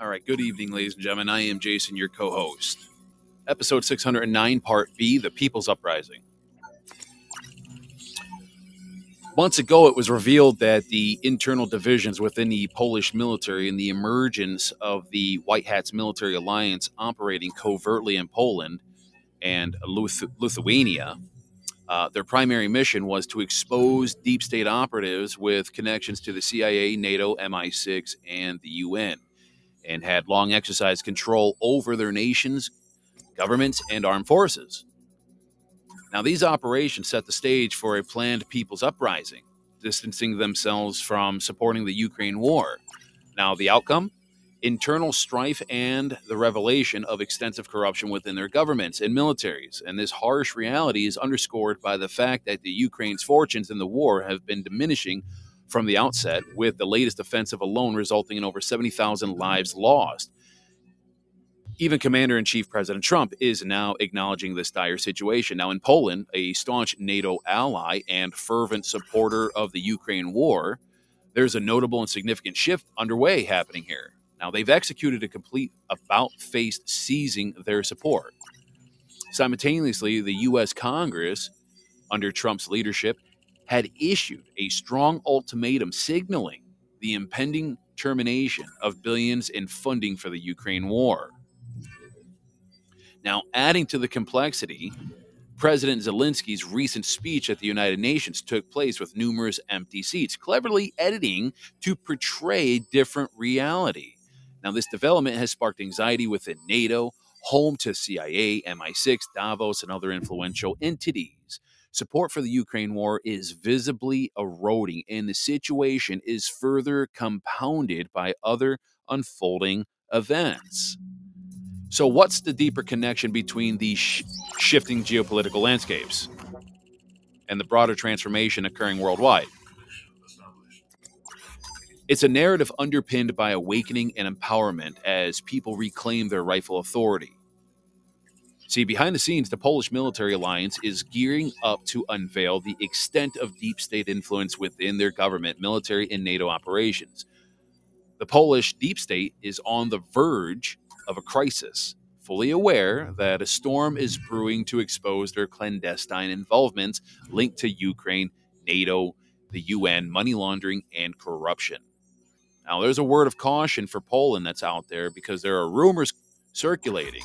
All right. Good evening, ladies and gentlemen. I am Jason, your co host. Episode 609, Part B The People's Uprising. Months ago, it was revealed that the internal divisions within the Polish military and the emergence of the White Hats military alliance operating covertly in Poland and Lithuania uh, their primary mission was to expose deep state operatives with connections to the CIA, NATO, MI6, and the UN, and had long exercised control over their nations, governments, and armed forces. Now, these operations set the stage for a planned people's uprising, distancing themselves from supporting the Ukraine war. Now, the outcome? Internal strife and the revelation of extensive corruption within their governments and militaries. And this harsh reality is underscored by the fact that the Ukraine's fortunes in the war have been diminishing from the outset, with the latest offensive alone resulting in over 70,000 lives lost. Even Commander in Chief President Trump is now acknowledging this dire situation. Now, in Poland, a staunch NATO ally and fervent supporter of the Ukraine war, there's a notable and significant shift underway happening here. Now, they've executed a complete about face seizing their support. Simultaneously, the U.S. Congress, under Trump's leadership, had issued a strong ultimatum signaling the impending termination of billions in funding for the Ukraine war. Now, adding to the complexity, President Zelensky's recent speech at the United Nations took place with numerous empty seats, cleverly editing to portray different reality. Now, this development has sparked anxiety within NATO, home to CIA, MI6, Davos, and other influential entities. Support for the Ukraine war is visibly eroding, and the situation is further compounded by other unfolding events. So, what's the deeper connection between these sh- shifting geopolitical landscapes and the broader transformation occurring worldwide? It's a narrative underpinned by awakening and empowerment as people reclaim their rightful authority. See, behind the scenes, the Polish military alliance is gearing up to unveil the extent of deep state influence within their government, military, and NATO operations. The Polish deep state is on the verge of a crisis, fully aware that a storm is brewing to expose their clandestine involvement linked to Ukraine, NATO, the UN, money laundering, and corruption. Now, there's a word of caution for Poland that's out there because there are rumors circulating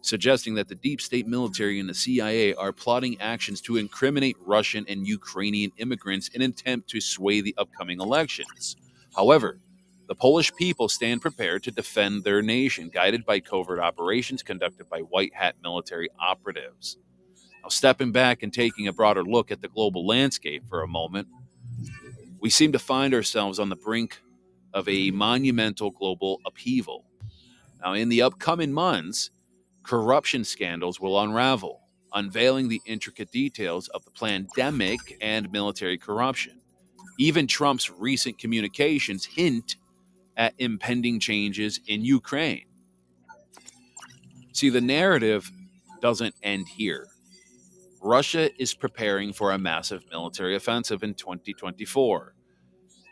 suggesting that the deep state military and the CIA are plotting actions to incriminate Russian and Ukrainian immigrants in an attempt to sway the upcoming elections. However, the Polish people stand prepared to defend their nation, guided by covert operations conducted by white hat military operatives. Now, stepping back and taking a broader look at the global landscape for a moment, we seem to find ourselves on the brink of a monumental global upheaval. Now, in the upcoming months, corruption scandals will unravel, unveiling the intricate details of the pandemic and military corruption. Even Trump's recent communications hint at impending changes in Ukraine. See, the narrative doesn't end here. Russia is preparing for a massive military offensive in 2024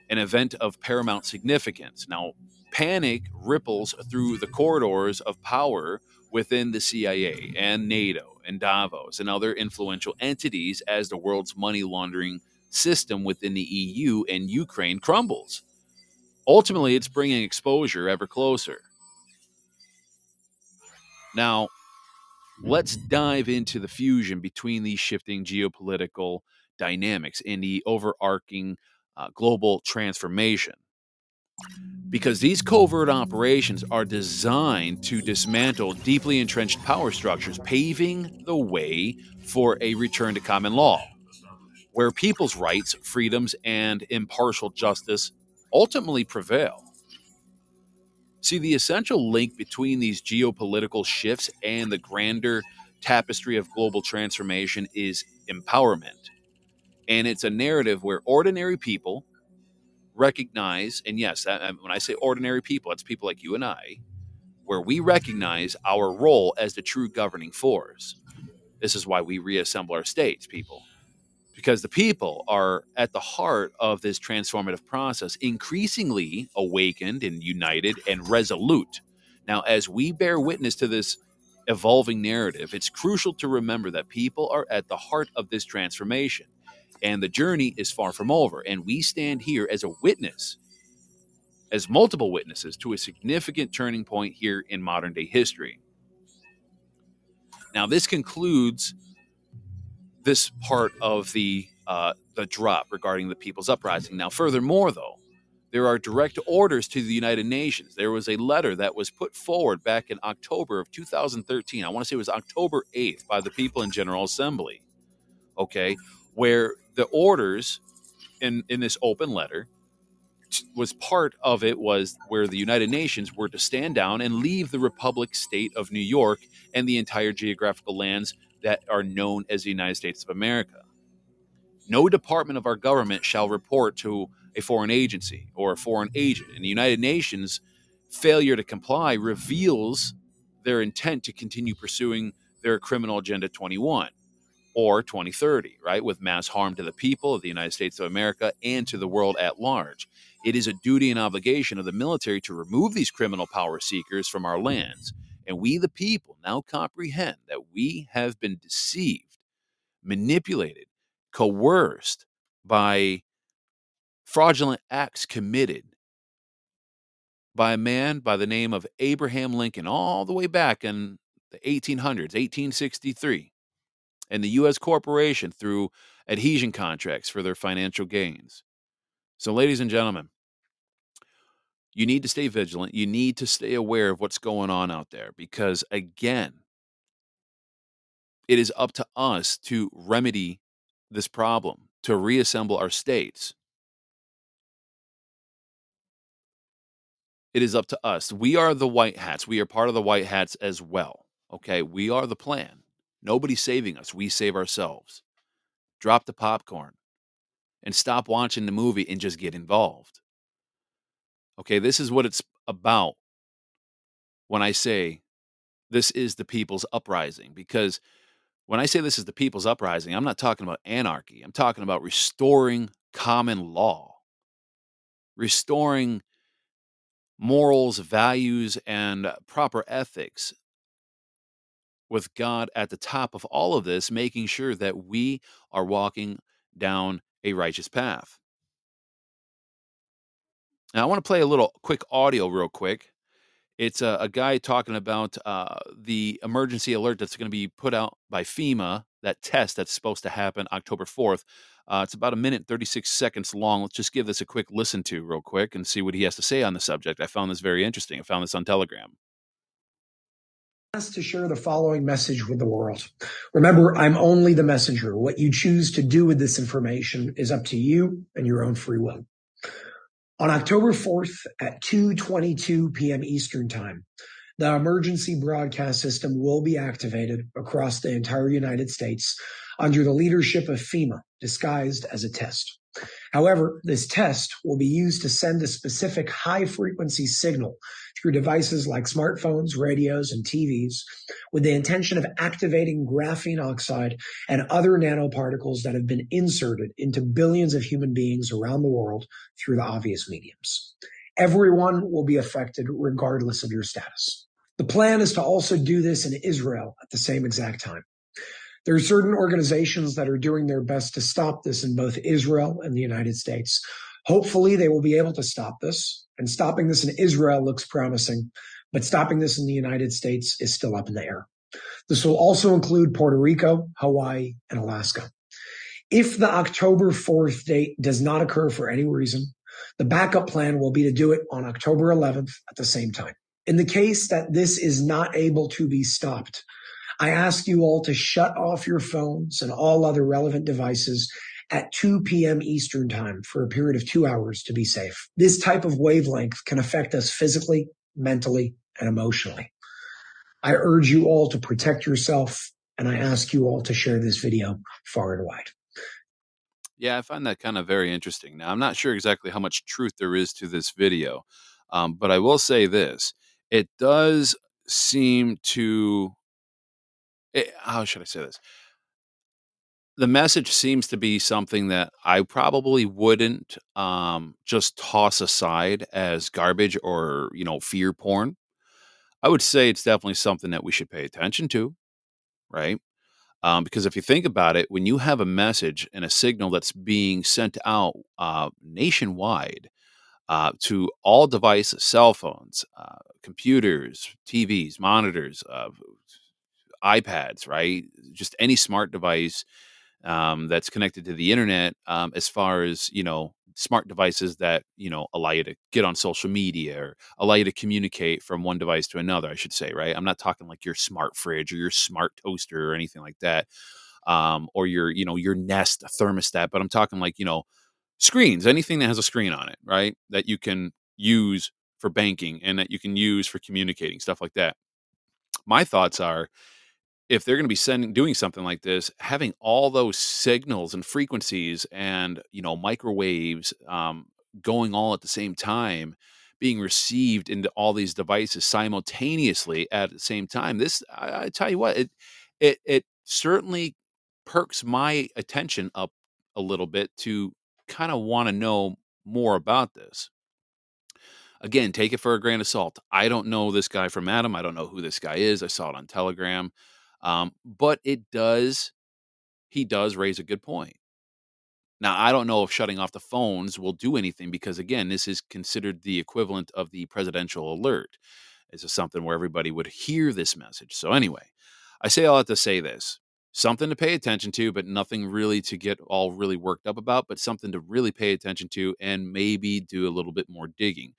an event of paramount significance. Now, panic ripples through the corridors of power within the CIA and NATO and Davos and other influential entities as the world's money laundering system within the EU and Ukraine crumbles. Ultimately, it's bringing exposure ever closer. Now, let's dive into the fusion between these shifting geopolitical dynamics and the overarching uh, global transformation. Because these covert operations are designed to dismantle deeply entrenched power structures, paving the way for a return to common law, where people's rights, freedoms, and impartial justice ultimately prevail. See, the essential link between these geopolitical shifts and the grander tapestry of global transformation is empowerment. And it's a narrative where ordinary people recognize, and yes, that, um, when I say ordinary people, it's people like you and I, where we recognize our role as the true governing force. This is why we reassemble our states, people, because the people are at the heart of this transformative process, increasingly awakened and united and resolute. Now, as we bear witness to this evolving narrative, it's crucial to remember that people are at the heart of this transformation, and the journey is far from over. And we stand here as a witness, as multiple witnesses to a significant turning point here in modern day history. Now, this concludes this part of the uh, the drop regarding the people's uprising. Now, furthermore, though, there are direct orders to the United Nations. There was a letter that was put forward back in October of 2013. I want to say it was October 8th by the people in General Assembly. Okay, where the orders in in this open letter was part of it was where the United Nations were to stand down and leave the Republic State of New York and the entire geographical lands that are known as the United States of America. No department of our government shall report to a foreign agency or a foreign agent. And the United Nations failure to comply reveals their intent to continue pursuing their criminal agenda 21 or 2030, right, with mass harm to the people of the United States of America and to the world at large. It is a duty and obligation of the military to remove these criminal power seekers from our lands and we, the people, now comprehend that we have been deceived, manipulated, coerced by fraudulent acts committed by a man by the name of Abraham Lincoln, all the way back in the 1800s, 1863, and the U.S. corporation through adhesion contracts for their financial gains. So, ladies and gentlemen, you need to stay vigilant. You need to stay aware of what's going on out there because, again, it is up to us to remedy this problem, to reassemble our states. It is up to us. We are the white hats. We are part of the white hats as well. Okay. We are the plan. Nobody's saving us. We save ourselves. Drop the popcorn and stop watching the movie and just get involved. Okay, this is what it's about when I say this is the people's uprising. Because when I say this is the people's uprising, I'm not talking about anarchy. I'm talking about restoring common law, restoring morals, values, and proper ethics with God at the top of all of this, making sure that we are walking down a righteous path. Now, I want to play a little quick audio, real quick. It's a, a guy talking about uh, the emergency alert that's going to be put out by FEMA, that test that's supposed to happen October 4th. Uh, it's about a minute 36 seconds long. Let's just give this a quick listen to, real quick, and see what he has to say on the subject. I found this very interesting. I found this on Telegram asked to share the following message with the world. Remember, I'm only the messenger. What you choose to do with this information is up to you and your own free will. On October 4th at 2:22 p.m. Eastern Time, the emergency broadcast system will be activated across the entire United States under the leadership of FEMA, disguised as a test. However, this test will be used to send a specific high frequency signal through devices like smartphones, radios, and TVs with the intention of activating graphene oxide and other nanoparticles that have been inserted into billions of human beings around the world through the obvious mediums. Everyone will be affected regardless of your status. The plan is to also do this in Israel at the same exact time. There are certain organizations that are doing their best to stop this in both Israel and the United States. Hopefully, they will be able to stop this. And stopping this in Israel looks promising, but stopping this in the United States is still up in the air. This will also include Puerto Rico, Hawaii, and Alaska. If the October 4th date does not occur for any reason, the backup plan will be to do it on October 11th at the same time. In the case that this is not able to be stopped, I ask you all to shut off your phones and all other relevant devices at 2 p.m. Eastern time for a period of two hours to be safe. This type of wavelength can affect us physically, mentally, and emotionally. I urge you all to protect yourself and I ask you all to share this video far and wide. Yeah, I find that kind of very interesting. Now, I'm not sure exactly how much truth there is to this video, um, but I will say this it does seem to it, how should I say this? the message seems to be something that I probably wouldn't um, just toss aside as garbage or you know fear porn. I would say it's definitely something that we should pay attention to, right? Um, because if you think about it, when you have a message and a signal that's being sent out uh, nationwide uh, to all devices, cell phones, uh, computers, TVs, monitors, uh, iPads, right? Just any smart device um, that's connected to the internet, um, as far as you know, smart devices that you know allow you to get on social media or allow you to communicate from one device to another. I should say, right? I'm not talking like your smart fridge or your smart toaster or anything like that, um, or your you know your Nest thermostat. But I'm talking like you know screens, anything that has a screen on it, right? That you can use for banking and that you can use for communicating, stuff like that. My thoughts are if they're going to be sending doing something like this having all those signals and frequencies and you know microwaves um, going all at the same time being received into all these devices simultaneously at the same time this i, I tell you what it it it certainly perks my attention up a little bit to kind of want to know more about this. Again take it for a grain of salt. I don't know this guy from adam. I don't know who this guy is. I saw it on telegram um, but it does, he does raise a good point. Now, I don't know if shutting off the phones will do anything because, again, this is considered the equivalent of the presidential alert. This is something where everybody would hear this message. So, anyway, I say all that to say this something to pay attention to, but nothing really to get all really worked up about, but something to really pay attention to and maybe do a little bit more digging.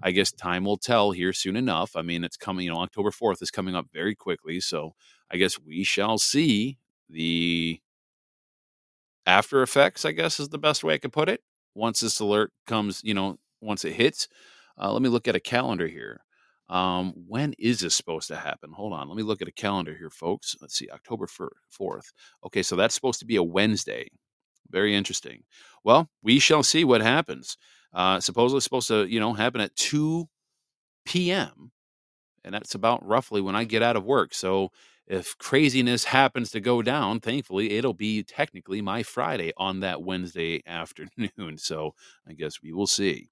I guess time will tell here soon enough. I mean, it's coming, you know, October 4th is coming up very quickly. So I guess we shall see the after effects, I guess is the best way I could put it. Once this alert comes, you know, once it hits, uh, let me look at a calendar here. Um, when is this supposed to happen? Hold on. Let me look at a calendar here, folks. Let's see, October 4th. Okay, so that's supposed to be a Wednesday. Very interesting. Well, we shall see what happens. Uh, supposedly supposed to, you know, happen at 2 p.m. And that's about roughly when I get out of work. So if craziness happens to go down, thankfully, it'll be technically my Friday on that Wednesday afternoon. So I guess we will see.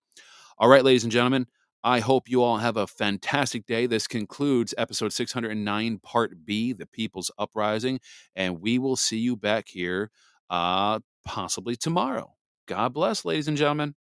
All right, ladies and gentlemen, I hope you all have a fantastic day. This concludes episode 609, part B, The People's Uprising. And we will see you back here uh, possibly tomorrow. God bless, ladies and gentlemen.